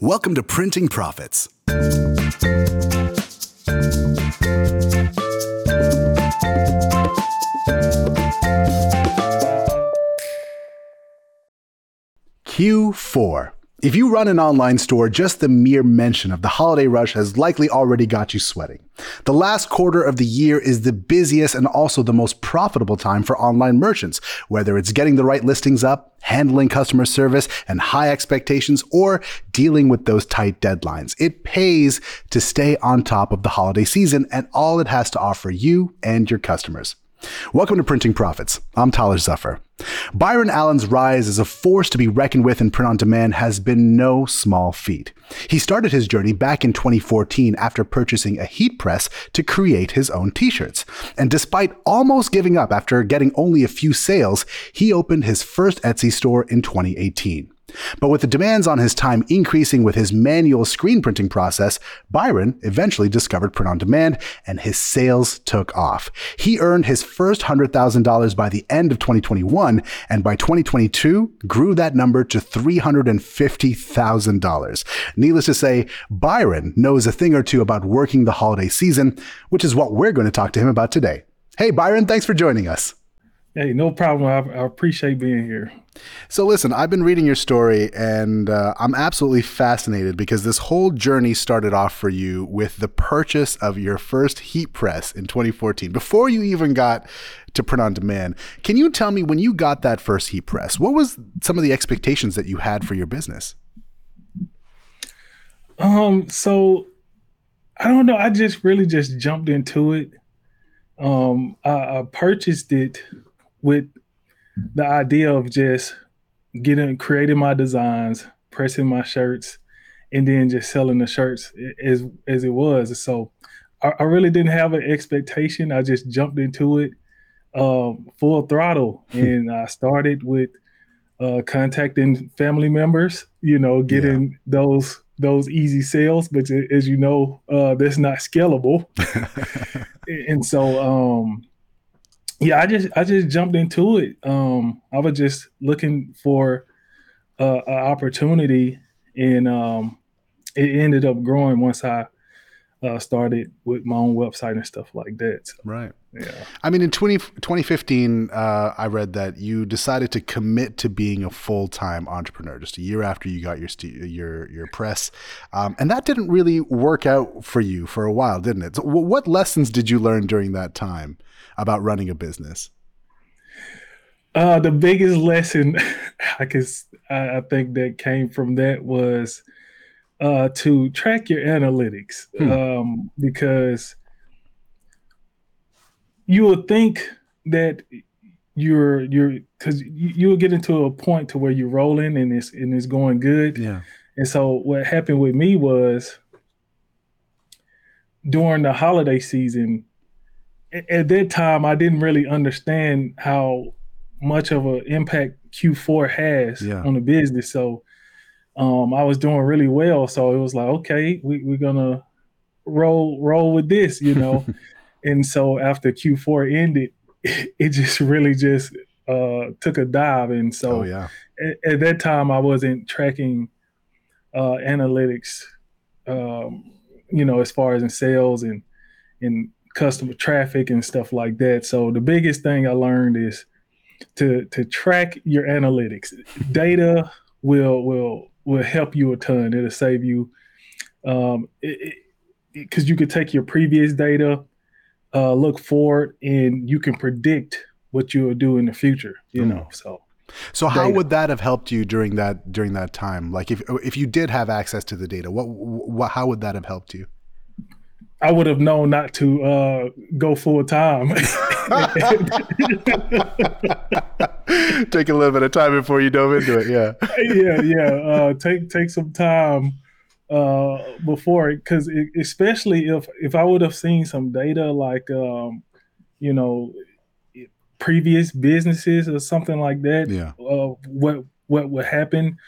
Welcome to Printing Profits. Q4. If you run an online store, just the mere mention of the holiday rush has likely already got you sweating. The last quarter of the year is the busiest and also the most profitable time for online merchants, whether it's getting the right listings up, handling customer service and high expectations, or dealing with those tight deadlines. It pays to stay on top of the holiday season and all it has to offer you and your customers. Welcome to Printing Profits. I'm Tyler Zuffer. Byron Allen's rise as a force to be reckoned with in print on demand has been no small feat. He started his journey back in 2014 after purchasing a heat press to create his own t-shirts. And despite almost giving up after getting only a few sales, he opened his first Etsy store in 2018. But with the demands on his time increasing with his manual screen printing process, Byron eventually discovered print on demand and his sales took off. He earned his first $100,000 by the end of 2021 and by 2022 grew that number to $350,000. Needless to say, Byron knows a thing or two about working the holiday season, which is what we're going to talk to him about today. Hey, Byron, thanks for joining us. Hey, no problem. I, I, appreciate being here. So, listen, I've been reading your story and uh, I'm absolutely fascinated because this whole journey started off for you with the purchase of your first heat press in 2014, before you even got to print on demand. Can you tell me when you got that first heat press, what was some of the expectations that you had for your business? Um, so I don't know. I just really just jumped into it. Um, I, I purchased it with the idea of just getting creating my designs, pressing my shirts, and then just selling the shirts as as it was. So I, I really didn't have an expectation. I just jumped into it um, full throttle, and I started with uh, contacting family members. You know, getting yeah. those those easy sales, but as you know, uh, that's not scalable. and so um, yeah, I just I just jumped into it. Um, I was just looking for uh, an opportunity, and um, it ended up growing once I uh, started with my own website and stuff like that. So, right. Yeah. I mean, in 20, 2015, uh, I read that you decided to commit to being a full time entrepreneur just a year after you got your st- your your press, um, and that didn't really work out for you for a while, didn't it? So, what lessons did you learn during that time about running a business? Uh, the biggest lesson I guess I think that came from that was uh, to track your analytics hmm. um, because you would think that you're you're because you, you will get into a point to where you're rolling and it's and it's going good. Yeah. And so what happened with me was during the holiday season, at that time I didn't really understand how much of an impact Q4 has yeah. on the business. So um, I was doing really well. So it was like, okay, we, we're gonna roll roll with this, you know. and so after Q4 ended, it, just really just uh, took a dive. And so oh, yeah. at, at, that time, I wasn't tracking uh, analytics, um, you know, as far as in sales and and customer traffic and stuff like that. So the biggest thing I learned is to to track your analytics. Data will will will help you a ton. It'll save you um because you could take your previous data, uh, look forward, and you can predict what you will do in the future. You mm. know, so. So how would that have helped you during that during that time? Like if if you did have access to the data, what, what how would that have helped you? I would have known not to uh, go full time. take a little bit of time before you dove into it. Yeah. yeah, yeah. Uh, take take some time uh, before it, because especially if if I would have seen some data like um, you know previous businesses or something like that. Yeah. Uh, what what would happen?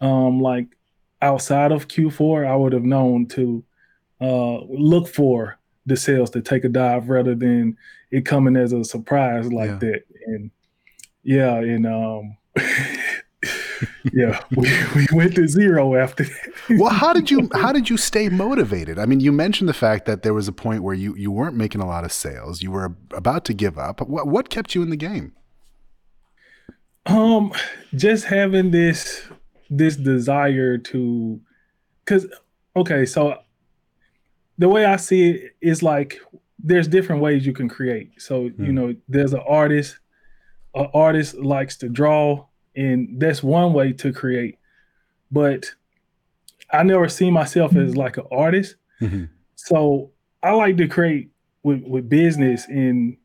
Um, like outside of Q4, I would have known to uh, look for the sales to take a dive rather than it coming as a surprise like yeah. that. And yeah, and um, yeah, we, we went to zero after that. well, how did you how did you stay motivated? I mean, you mentioned the fact that there was a point where you you weren't making a lot of sales. You were about to give up. What what kept you in the game? Um, just having this this desire to, cause okay, so the way I see it is like there's different ways you can create. So you hmm. know, there's an artist. An artist likes to draw, and that's one way to create. But I never see myself as like an artist. Mm-hmm. So I like to create with, with business and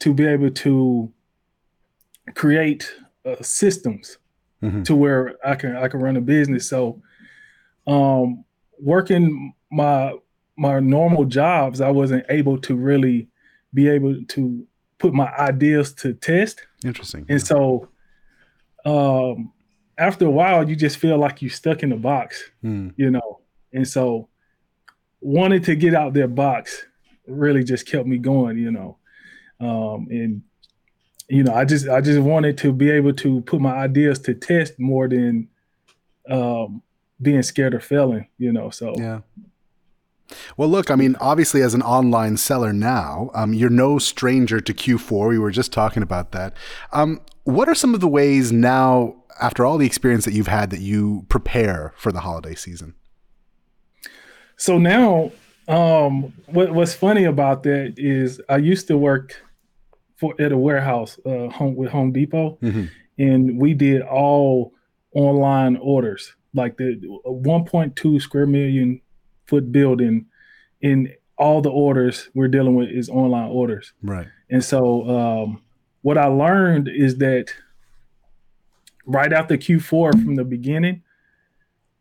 to be able to create uh, systems mm-hmm. to where I can I can run a business. So um working my my normal jobs, I wasn't able to really be able to put my ideas to test. Interesting. And yeah. so um after a while you just feel like you're stuck in a box, mm. you know. And so wanting to get out their box really just kept me going, you know. Um and you know, I just I just wanted to be able to put my ideas to test more than um being scared of failing, you know. So yeah. Well, look, I mean, obviously, as an online seller now, um, you're no stranger to Q4. We were just talking about that. Um, what are some of the ways now, after all the experience that you've had, that you prepare for the holiday season? So now, um, what, what's funny about that is I used to work for at a warehouse uh, home with Home Depot, mm-hmm. and we did all online orders, like the 1.2 square million foot building, in all the orders we're dealing with is online orders. Right. And so um, what I learned is that right after Q4 from the beginning,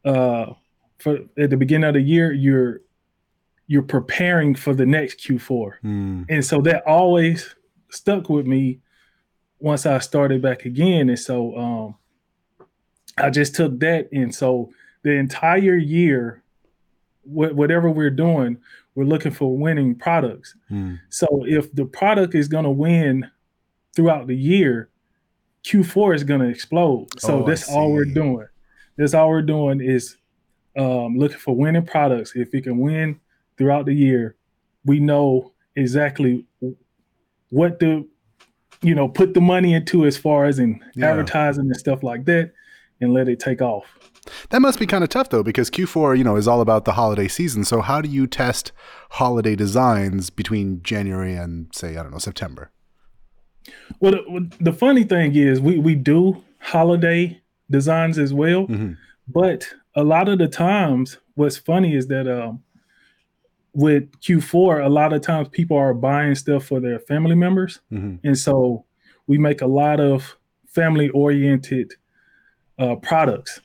uh, for at the beginning of the year, you're you're preparing for the next Q4. Mm. And so that always stuck with me once I started back again. And so um, I just took that. And so the entire year wh- whatever we're doing, we're looking for winning products. Mm. So if the product is going to win throughout the year, Q4 is going to explode. So oh, that's all we're doing. That's all we're doing is um, looking for winning products. If we can win throughout the year, we know exactly what to, you know, put the money into as far as in yeah. advertising and stuff like that, and let it take off. That must be kind of tough though, because Q4, you know, is all about the holiday season. So how do you test holiday designs between January and say, I don't know, September? Well, the, the funny thing is, we we do holiday designs as well, mm-hmm. but a lot of the times, what's funny is that um, with Q4, a lot of times people are buying stuff for their family members, mm-hmm. and so we make a lot of family oriented uh, products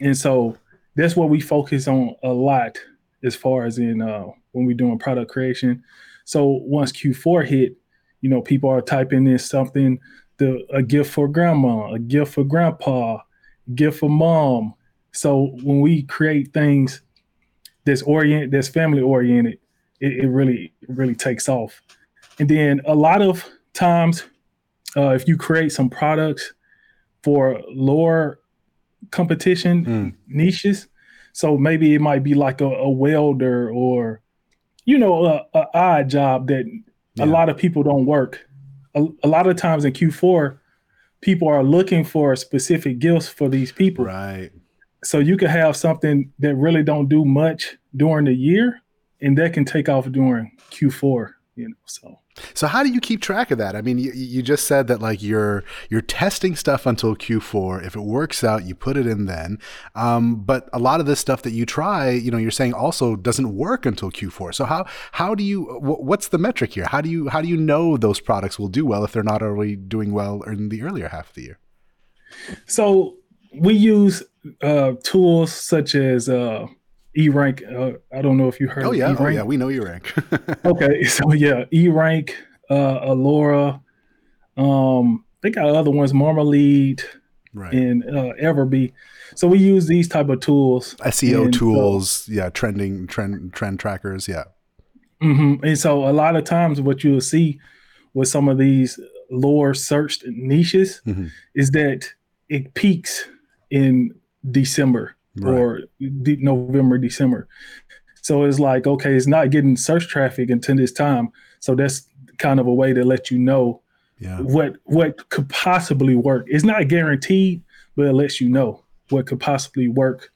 and so that's what we focus on a lot as far as in uh, when we're doing product creation. So once Q4 hit, you know, people are typing in something, the a gift for grandma, a gift for grandpa, gift for mom. So when we create things that's orient, that's family oriented, it, it really really takes off. And then a lot of times, uh, if you create some products for lower competition mm. niches. So maybe it might be like a, a welder or, you know, a, a odd job that yeah. a lot of people don't work. A, a, lot of times in Q4, people are looking for specific gifts for these people. Right. So you could have something that really don't do much during the year, and that can take off during Q4. You know, so so how do you keep track of that? I mean, you, you just said that like you're you're testing stuff until Q4. If it works out, you put it in then. Um, but a lot of this stuff that you try, you know, you're saying also doesn't work until Q4. So how how do you what's the metric here? How do you how do you know those products will do well if they're not already doing well in the earlier half of the year? So we use uh, tools such as uh, eRank. Uh, I don't know if you heard. Oh yeah, oh yeah, we know eRank. okay, so yeah, eRank, uh, Alura. Um, they got other ones, Marmalead, right. and uh, Everbee. So we use these type of tools, SEO and, uh, tools, uh, yeah, trending trend trend trackers, yeah. Mm-hmm. And so a lot of times, what you'll see with some of these lower searched niches mm-hmm. is that it peaks in December right. or de- November, December. So it's like, okay, it's not getting search traffic until this time. So that's kind of a way to let you know yeah. what what could possibly work. It's not guaranteed, but it lets you know what could possibly work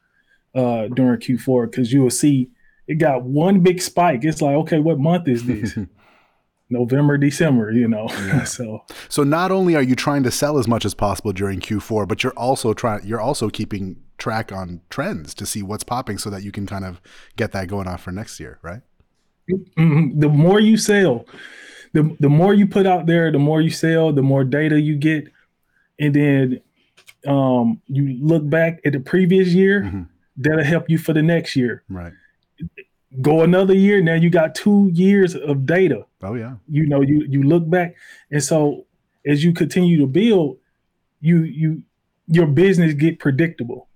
uh, during Q4 because you will see it got one big spike. It's like, okay, what month is this? November, December, you know. Yeah. so So not only are you trying to sell as much as possible during Q4, but you're also trying you're also keeping track on trends to see what's popping so that you can kind of get that going on for next year, right? Mm-hmm. The more you sell, the the more you put out there, the more you sell, the more data you get. And then um you look back at the previous year, mm-hmm. that'll help you for the next year. Right go another year now you got two years of data. Oh yeah. You know you you look back and so as you continue to build you you your business get predictable.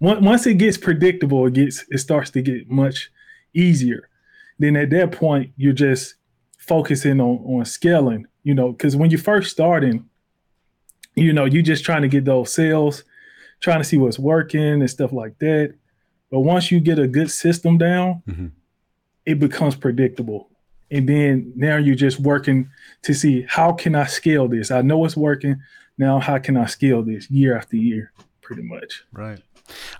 Once it gets predictable it gets it starts to get much easier. Then at that point you're just focusing on on scaling you know because when you're first starting you know you're just trying to get those sales trying to see what's working and stuff like that. But once you get a good system down mm-hmm it becomes predictable. And then now you're just working to see how can I scale this? I know it's working. Now how can I scale this year after year, pretty much. Right.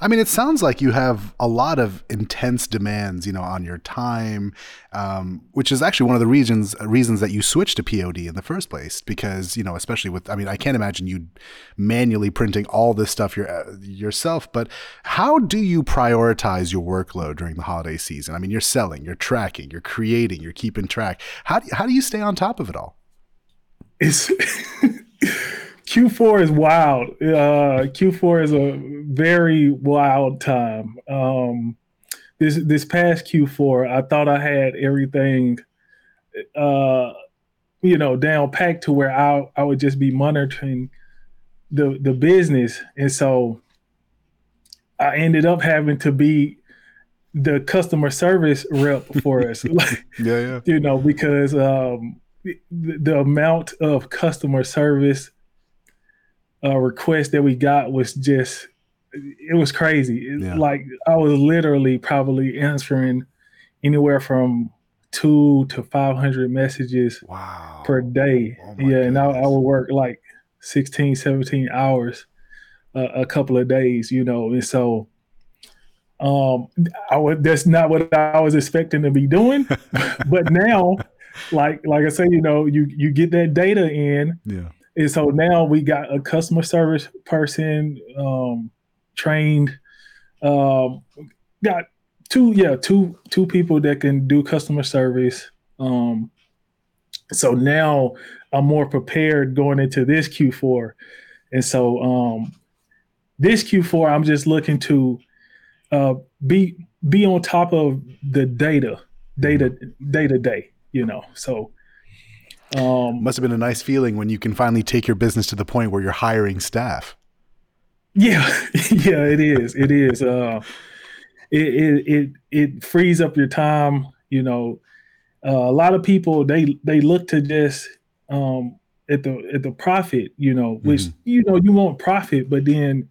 I mean, it sounds like you have a lot of intense demands, you know, on your time, um, which is actually one of the reasons reasons that you switched to POD in the first place. Because you know, especially with, I mean, I can't imagine you manually printing all this stuff your, uh, yourself. But how do you prioritize your workload during the holiday season? I mean, you're selling, you're tracking, you're creating, you're keeping track. How do, how do you stay on top of it all? It's Q4 is wild. Uh, Q4 is a very wild time. Um, this this past Q4, I thought I had everything, uh, you know, down packed to where I I would just be monitoring the the business, and so I ended up having to be the customer service rep for us. yeah, yeah. You know, because um, the, the amount of customer service uh, request that we got was just it was crazy. Yeah. Like I was literally probably answering anywhere from two to five hundred messages wow. per day. Oh yeah, goodness. and I, I, would work like 16, 17 hours uh, a couple of days, you know, and so um I would that's not what I was expecting to be doing. but now, like like I say, you know, you you get that data in. Yeah and so now we got a customer service person um, trained. Um, got two, yeah, two two people that can do customer service. Um, so now I'm more prepared going into this Q4, and so um, this Q4 I'm just looking to uh, be be on top of the data, data, day to day. You know, so um, Must have been a nice feeling when you can finally take your business to the point where you're hiring staff. Yeah, yeah, it is. It is. Uh, it, it it it frees up your time. You know, uh, a lot of people they they look to just um, at the at the profit. You know, which mm-hmm. you know you want profit, but then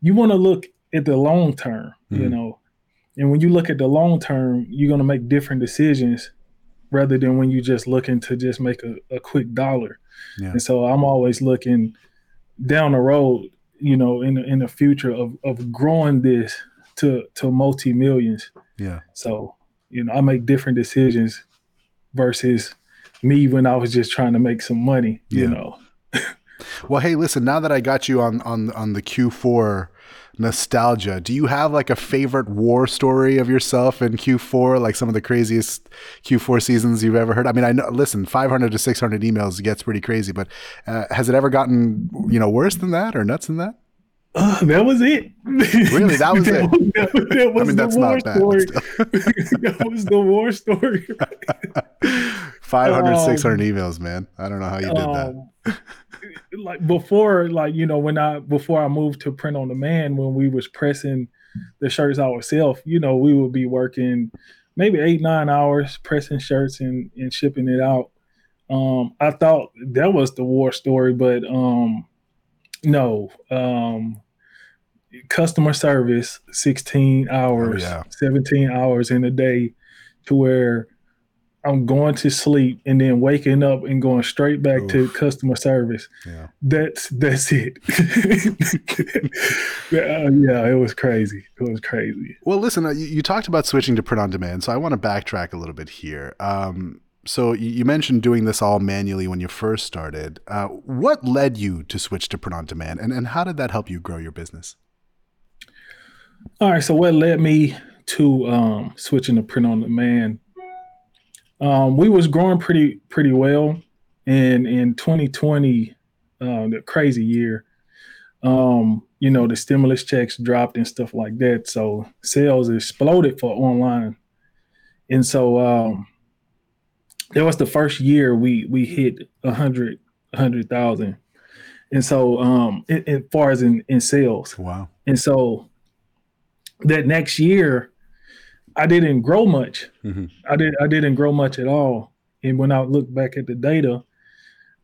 you want to look at the long term. Mm-hmm. You know, and when you look at the long term, you're gonna make different decisions rather than when you just looking to just make a, a quick dollar. Yeah. And so I'm always looking down the road, you know, in the, in the future of, of growing this to to multi millions. Yeah. So, you know, I make different decisions versus me when I was just trying to make some money, yeah. you know. well, hey, listen, now that I got you on on on the Q4 nostalgia. Do you have like a favorite war story of yourself in Q4, like some of the craziest Q4 seasons you've ever heard? I mean, I know, listen, 500 to 600 emails gets pretty crazy, but uh, has it ever gotten, you know, worse than that or nuts than that? Uh, that was it. Really, that was that, it. That, that was I mean, that's not bad. that was the war story. 500, um, 600 emails, man. I don't know how you did um, that like before, like you know, when I before I moved to print on demand, when we was pressing the shirts ourselves, you know, we would be working maybe eight nine hours pressing shirts and and shipping it out. Um, I thought that was the war story, but um, no. Um, customer service 16 hours, Oh, yeah. 17 hours in a day to where I'm going to sleep and then waking up and going straight back to customer service. Yeah. That's that's it. Uh, yeah, it was crazy. It was crazy. Well, listen, uh, you, you talked about switching to print on demand, so I want to backtrack a little bit here. Um, so you, you mentioned doing this all manually when you first started. Uh, what led you to switch to print on demand, and, and how did that help you grow your business? All right. So what led me to um, switching to print on demand? Um, we was growing pretty pretty well, and in 2020, uh, the crazy year, um, you know, the stimulus checks dropped and stuff like that. So sales exploded for online, and so um, that was the first year we we hit a hundred hundred thousand, and so um, in, as far as in in sales, Wow. and so that next year, I didn't grow much. Mhm. I did I didn't grow much at all. And when I look back at the data,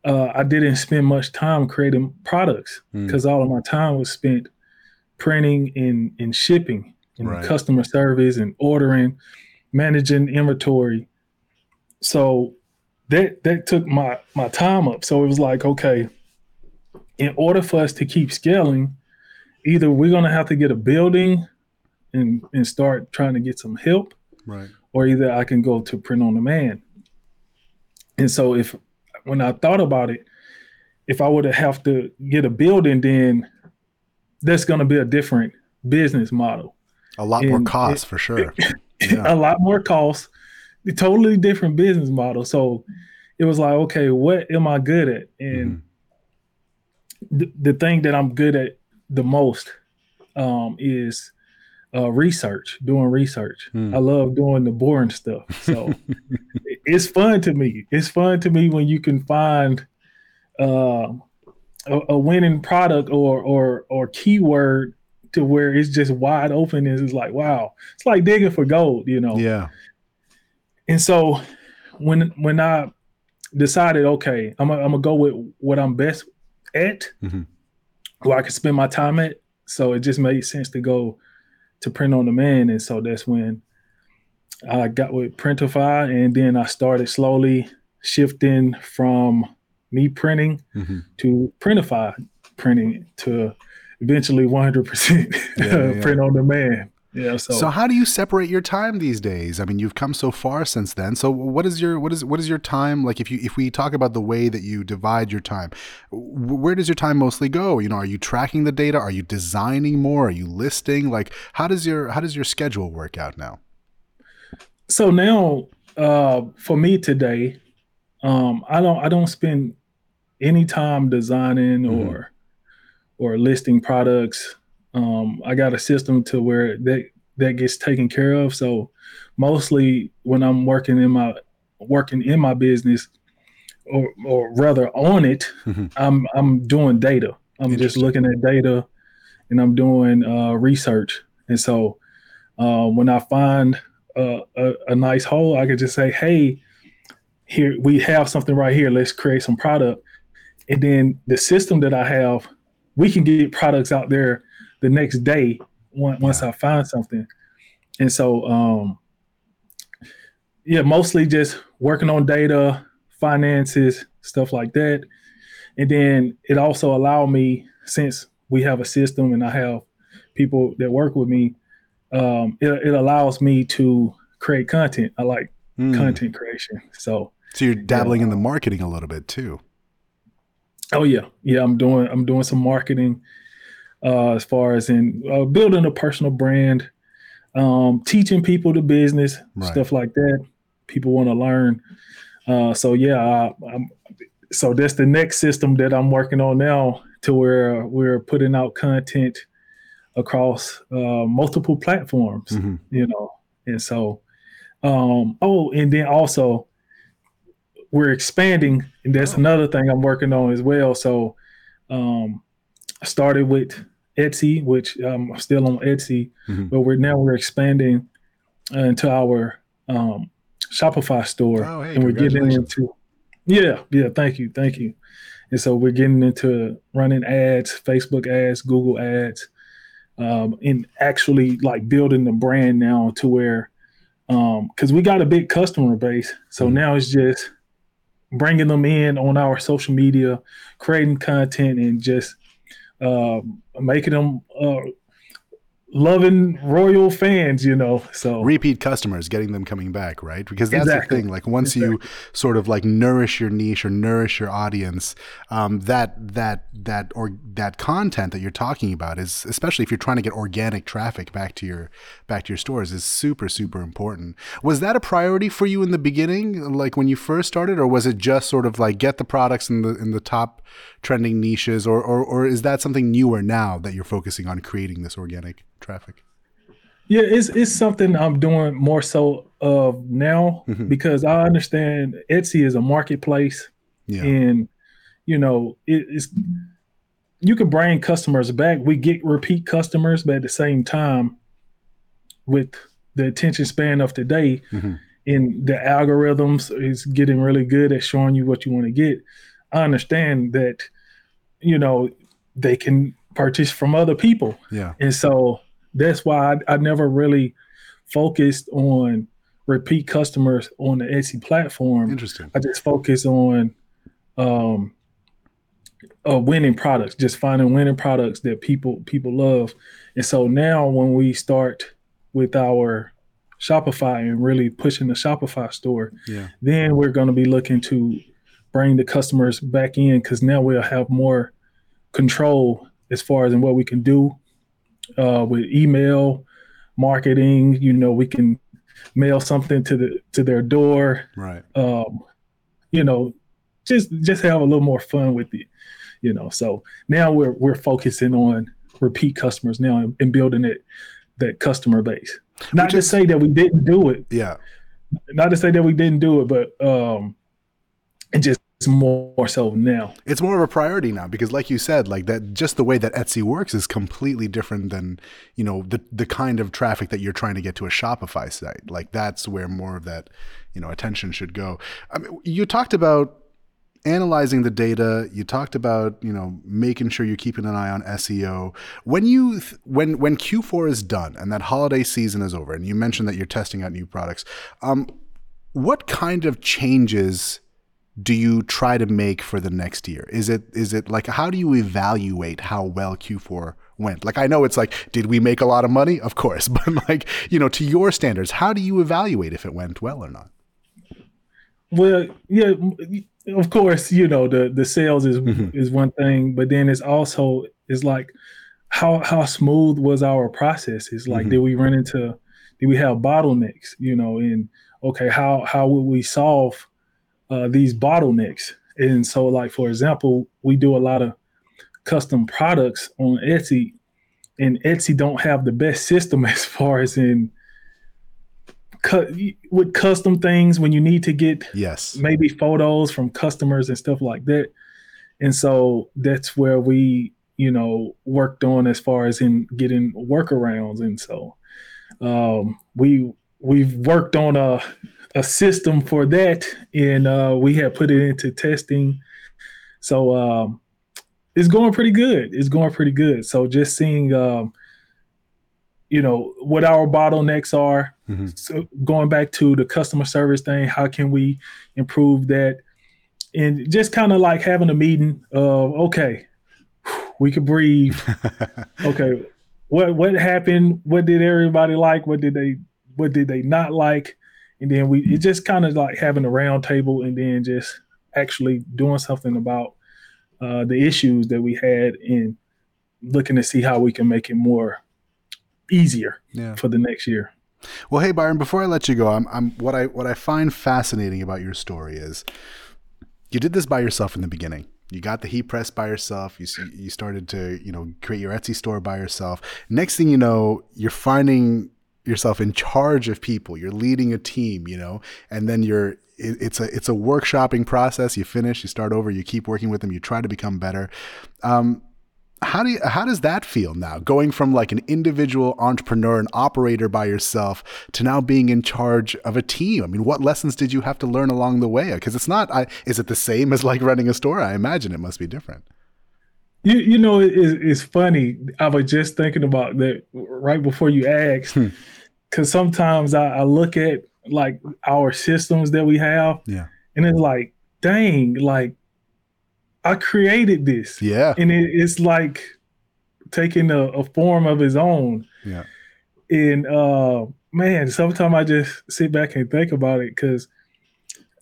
uh, I didn't spend much time creating products Mm. because all of my time was spent printing and, and shipping and Right. customer service and ordering, managing inventory. So that that took my my time up. So it was like, okay, in order for us to keep scaling, either we're gonna have to get a building and and start trying to get some help, Right. or either I can go to print on demand. And so if when I thought about it, if I would have to get a building, then that's gonna be a different business model. A lot more And cost for sure. Yeah. a lot more cost, a totally different business model. So it was like, okay, what am I good at? And the, the thing that I'm good at the most um, is uh, research, doing research. Hmm. I love doing the boring stuff. So it's fun to me. It's fun to me when you can find uh, a, a winning product or or or keyword to where it's just wide open and it's like wow it's like digging for gold you know Yeah. and so when when i decided okay i'm gonna I'm gonna go with what i'm best at Mhm. where i can spend my time at so it just made sense to go to print on demand and so that's when i got with printify and then i started slowly shifting from me printing Mhm. to printify printing to eventually 100% Yeah, yeah. print on demand yeah so, So how do you separate your time these days? I mean, you've come so far since then. So what is your what is what is your time like? If you if we talk about the way that you divide your time, where does your time mostly go? You know, are you tracking the data? Are you designing more? Are you listing? Like, how does your how does your schedule work out now? so now uh for me today um i don't i don't spend any time designing Mhm. or or listing products um i got a system to where that that gets taken care of so mostly when i'm working in my working in my business or or rather on it Mhm. i'm i'm doing data i'm just looking at data and i'm doing uh research and so uh, when i find uh, a, a nice hole, I could just say, "Hey, here we have something right here. Let's create some product." And then the system that I have, we can get products out there the next day once, once I find something. And so, um, yeah, mostly just working on data, finances, stuff like that. And then it also allowed me, since we have a system and I have people that work with me, um, it, it allows me to create content. I like Hmm. content creation. So, So you're dabbling in the marketing a little bit too. oh yeah, yeah, I'm doing I'm doing some marketing uh, as far as in uh, building a personal brand, um, teaching people the business, Right. stuff like that. People want to learn. Uh, so yeah, I, I'm, so that's the next system that I'm working on now, to where we're putting out content across uh, multiple platforms. Mhm. you know and so um oh and then also we're expanding and that's Oh. another thing i'm working on as well so um i started with etsy which um, i'm still on etsy Mhm. but we're now we're expanding uh, into our um shopify store Oh, hey, and we're getting into yeah yeah thank you thank you and so we're getting into running ads facebook ads google ads um, in actually like building the brand now to where because um, we got a big customer base, so mm-hmm. now it's just bringing them in on our social media, creating content, and just uh, making them uh, loving royal fans, you know. So repeat customers, getting them coming back, right? Because that's exactly. the thing. Like once exactly. you sort of like nourish your niche or nourish your audience, um, that that that or that content that you're talking about is especially if you're trying to get organic traffic back to your back to your stores is super super important. Was that a priority for you in the beginning, like when you first started, or was it just sort of like get the products in the in the top trending niches, or or, or is that something newer now that you're focusing on creating this organic? Traffic? Yeah, it's it's something I'm doing more so of now mm-hmm. because I understand Etsy is a marketplace, yeah. and you know it, it's you can bring customers back. We get repeat customers, but at the same time, with the attention span of today, mm-hmm. and the algorithms is getting really good at showing you what you want to get. I understand that, you know, they can purchase from other people. Yeah. And so that's why I, I never really focused on repeat customers on the Etsy platform. Interesting. I just focus on um uh, winning products, just finding winning products that people people love. And so now when we start with our Shopify and really pushing the Shopify store, yeah. then we're going to be looking to bring the customers back in because now we'll have more control as far as in what we can do uh, with email marketing. You know, we can mail something to the to their door. Right. Um, you know, just just have a little more fun with it. You know, so now we're we're focusing on repeat customers now and, and building it that customer base. Not Which to is, say that we didn't do it. Yeah. Not to say that we didn't do it, but um, and just more so now. It's more of a priority now because, like you said, like that, just the way that Etsy works is completely different than you know the the kind of traffic that you're trying to get to a Shopify site. Like that's where more of that you know attention should go. I mean, you talked about analyzing the data you talked about you know making sure you're keeping an eye on seo when you when when q4 is done and that holiday season is over and you mentioned that you're testing out new products um, what kind of changes do you try to make for the next year? Is it is it like how do you evaluate how well Q4 went? Like I know it's like did we make a lot of money? Of course, but like, you know, to your standards, how do you evaluate if it went well or not? Well, yeah, of course, you know, the the sales is mm-hmm. is one thing, but then it's also is like how how smooth was our process? Is like mm-hmm. did we run into did we have bottlenecks, you know, and okay, how how would we solve uh, these bottlenecks. And so, like for example, we do a lot of custom products on Etsy, and Etsy don't have the best system as far as in cut with custom things when you need to get yes maybe photos from customers and stuff like that. And so that's where we you know worked on as far as in getting workarounds. And so um, we we've worked on a a system for that, and uh, we have put it into testing. So um, it's going pretty good. It's going pretty good. So just seeing, um, you know, what our bottlenecks are. Mm-hmm. So going back to the customer service thing, how can we improve that? And just kind of like having a meeting of okay, we could breathe. okay, what what happened? What did everybody like? What did they what did they not like? And then we it just kind of like having a round table and then just actually doing something about uh, the issues that we had and looking to see how we can make it more easier yeah. for the next year. Well, hey Byron, before I let you go, I'm, I'm what I what I find fascinating about your story is you did this by yourself in the beginning. You got the heat press by yourself. You you started to you know create your Etsy store by yourself. Next thing you know, you're finding yourself in charge of people. You're leading a team, you know, and then you're it's a it's a workshopping process. You finish, you start over, you keep working with them, you try to become better. Um, how do you, how does that feel now? Going from like an individual entrepreneur and operator by yourself to now being in charge of a team. I mean, what lessons did you have to learn along the way? Because it's not. I, is it the same as like running a store? I imagine it must be different. You you know it, it's funny. I was just thinking about that right before you asked, because sometimes I, I, look at like our systems that we have, yeah, and it's like, dang, like I created this, yeah, and it, it's like taking a, a, form of its own, yeah, and uh, man, sometimes I just sit back and think about it because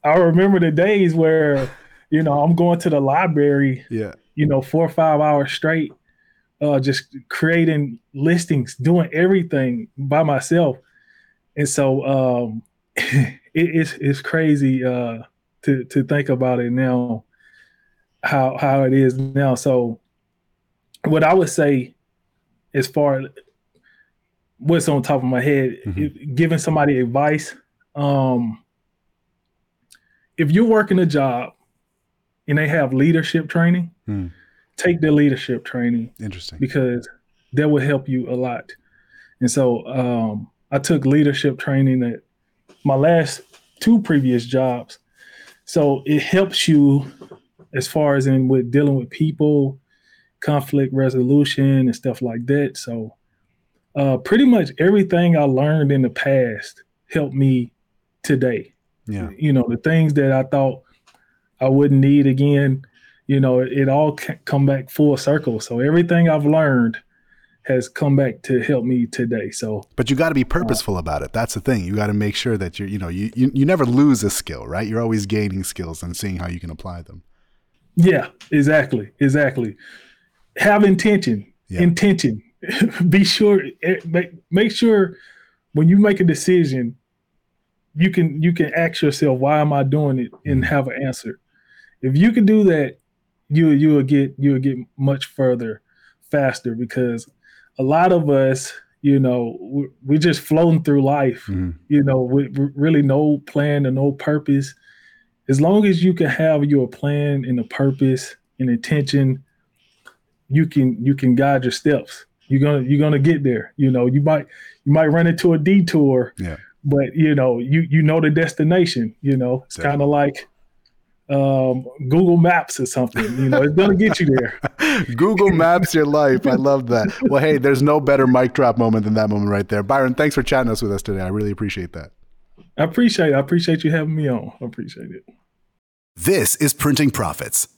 I remember the days where you know I'm going to the library, yeah. you know, four or five hours straight, uh, just creating listings, doing everything by myself. And so um, it, it's it's crazy uh, to to think about it now, how how it is now. So what I would say, as far as what's on top of my head, mm-hmm. giving somebody advice. Um, if you're working a job and they have leadership training, hmm. Take the leadership training. Interesting. Because that will help you a lot. And so um, I took leadership training at my last two previous jobs. So it helps you as far as in with dealing with people, conflict resolution and stuff like that. So uh, pretty much everything I learned in the past helped me today. Yeah. You know, the things that I thought I wouldn't need again. You know, it, it all come back full circle. So everything I've learned has come back to help me today. So, but you got to be purposeful uh, about it. That's the thing. You got to make sure that you're, you know, you, you you never lose a skill, right? You're always gaining skills and seeing how you can apply them. Yeah, exactly, exactly. Have intention. Yeah. Intention. be sure. Eh, make make sure when you make a decision, you can you can ask yourself, why am I doing it, and mm-hmm. have an answer. If you can do that, you you will get you will get much further faster because a lot of us you know we're, we're just floating through life mm-hmm. you know with really no plan and no purpose. As long as you can have your plan and a purpose and intention you can you can guide your steps. You're gonna you're gonna get there you know. You might you might run into a detour yeah. but you know you you know the destination you know. It's kind of like um, Google Maps or something. You know, it's gonna get you there. Google Maps your life. I love that. Well, hey, there's no better mic drop moment than that moment right there. Byron, thanks for chatting us with us today. I really appreciate that. I appreciate it. I appreciate you having me on. I appreciate it. This is Printing Profits.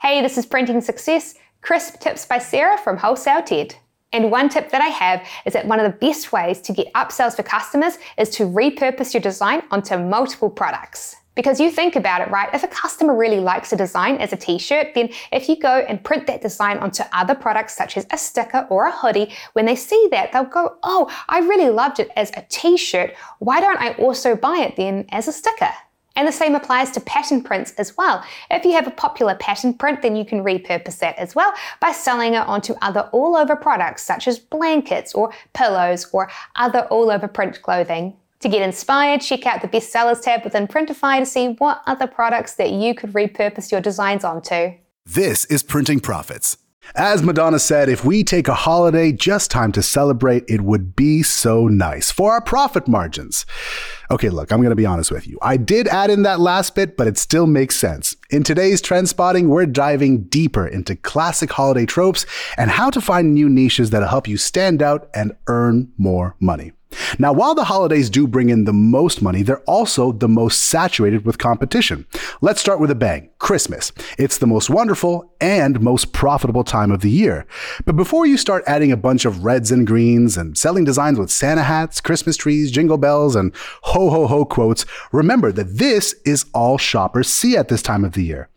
Hey, this is Printing Success Crisp tips by Sarah from Wholesale TED. And one tip that I have is that one of the best ways to get upsells for customers is to repurpose your design onto multiple products. Because you think about it, right? If a customer really likes a design as a t shirt, then if you go and print that design onto other products such as a sticker or a hoodie, when they see that, they'll go, Oh, I really loved it as a t shirt. Why don't I also buy it then as a sticker? And the same applies to pattern prints as well. If you have a popular pattern print, then you can repurpose that as well by selling it onto other all over products such as blankets or pillows or other all over print clothing. To get inspired, check out the bestsellers tab within Printify to see what other products that you could repurpose your designs onto. This is Printing Profits as Madonna said, if we take a holiday just time to celebrate, it would be so nice for our profit margins. Okay, look, I'm going to be honest with you. I did add in that last bit, but it still makes sense. In today's trend spotting, we're diving deeper into classic holiday tropes and how to find new niches that'll help you stand out and earn more money. Now, while the holidays do bring in the most money, they're also the most saturated with competition. Let's start with a bang Christmas. It's the most wonderful and most profitable time of the year. But before you start adding a bunch of reds and greens and selling designs with Santa hats, Christmas trees, jingle bells, and ho ho ho quotes, remember that this is all shoppers see at this time of the year.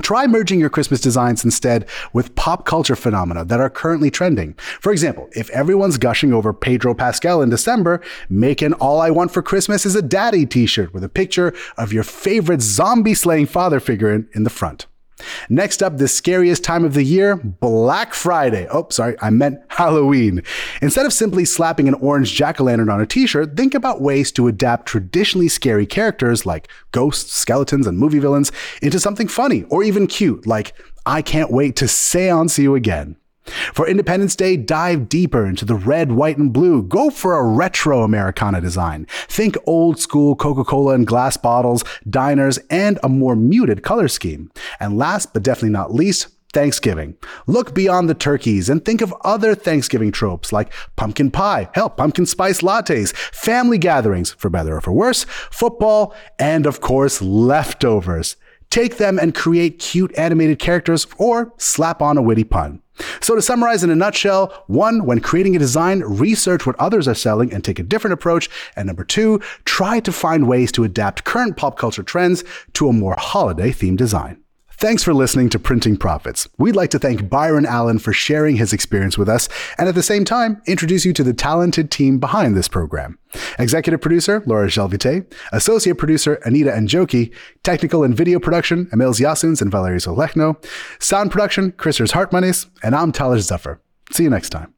Try merging your Christmas designs instead with pop culture phenomena that are currently trending. For example, if everyone's gushing over Pedro Pascal in December, make an All I Want for Christmas is a Daddy t shirt with a picture of your favorite zombie slaying father figure in, in the front. Next up, the scariest time of the year, Black Friday. Oh, sorry, I meant Halloween. Instead of simply slapping an orange jack o' lantern on a t shirt, think about ways to adapt traditionally scary characters like ghosts, skeletons, and movie villains into something funny or even cute, like I can't wait to seance you again. For Independence Day, dive deeper into the red, white, and blue. Go for a retro Americana design. Think old school Coca Cola and glass bottles, diners, and a more muted color scheme. And last but definitely not least, Thanksgiving. Look beyond the turkeys and think of other Thanksgiving tropes like pumpkin pie, hell, pumpkin spice lattes, family gatherings, for better or for worse, football, and of course, leftovers. Take them and create cute animated characters or slap on a witty pun. So, to summarize in a nutshell, one, when creating a design, research what others are selling and take a different approach. And number two, try to find ways to adapt current pop culture trends to a more holiday themed design. Thanks for listening to Printing Profits. We'd like to thank Byron Allen for sharing his experience with us and at the same time introduce you to the talented team behind this program. Executive producer Laura Gelvite, associate producer Anita Njoki, technical and video production Emil Yasuns and Valerie Solechno, sound production Christers Hartmanis, and I'm Taler Zuffer. See you next time.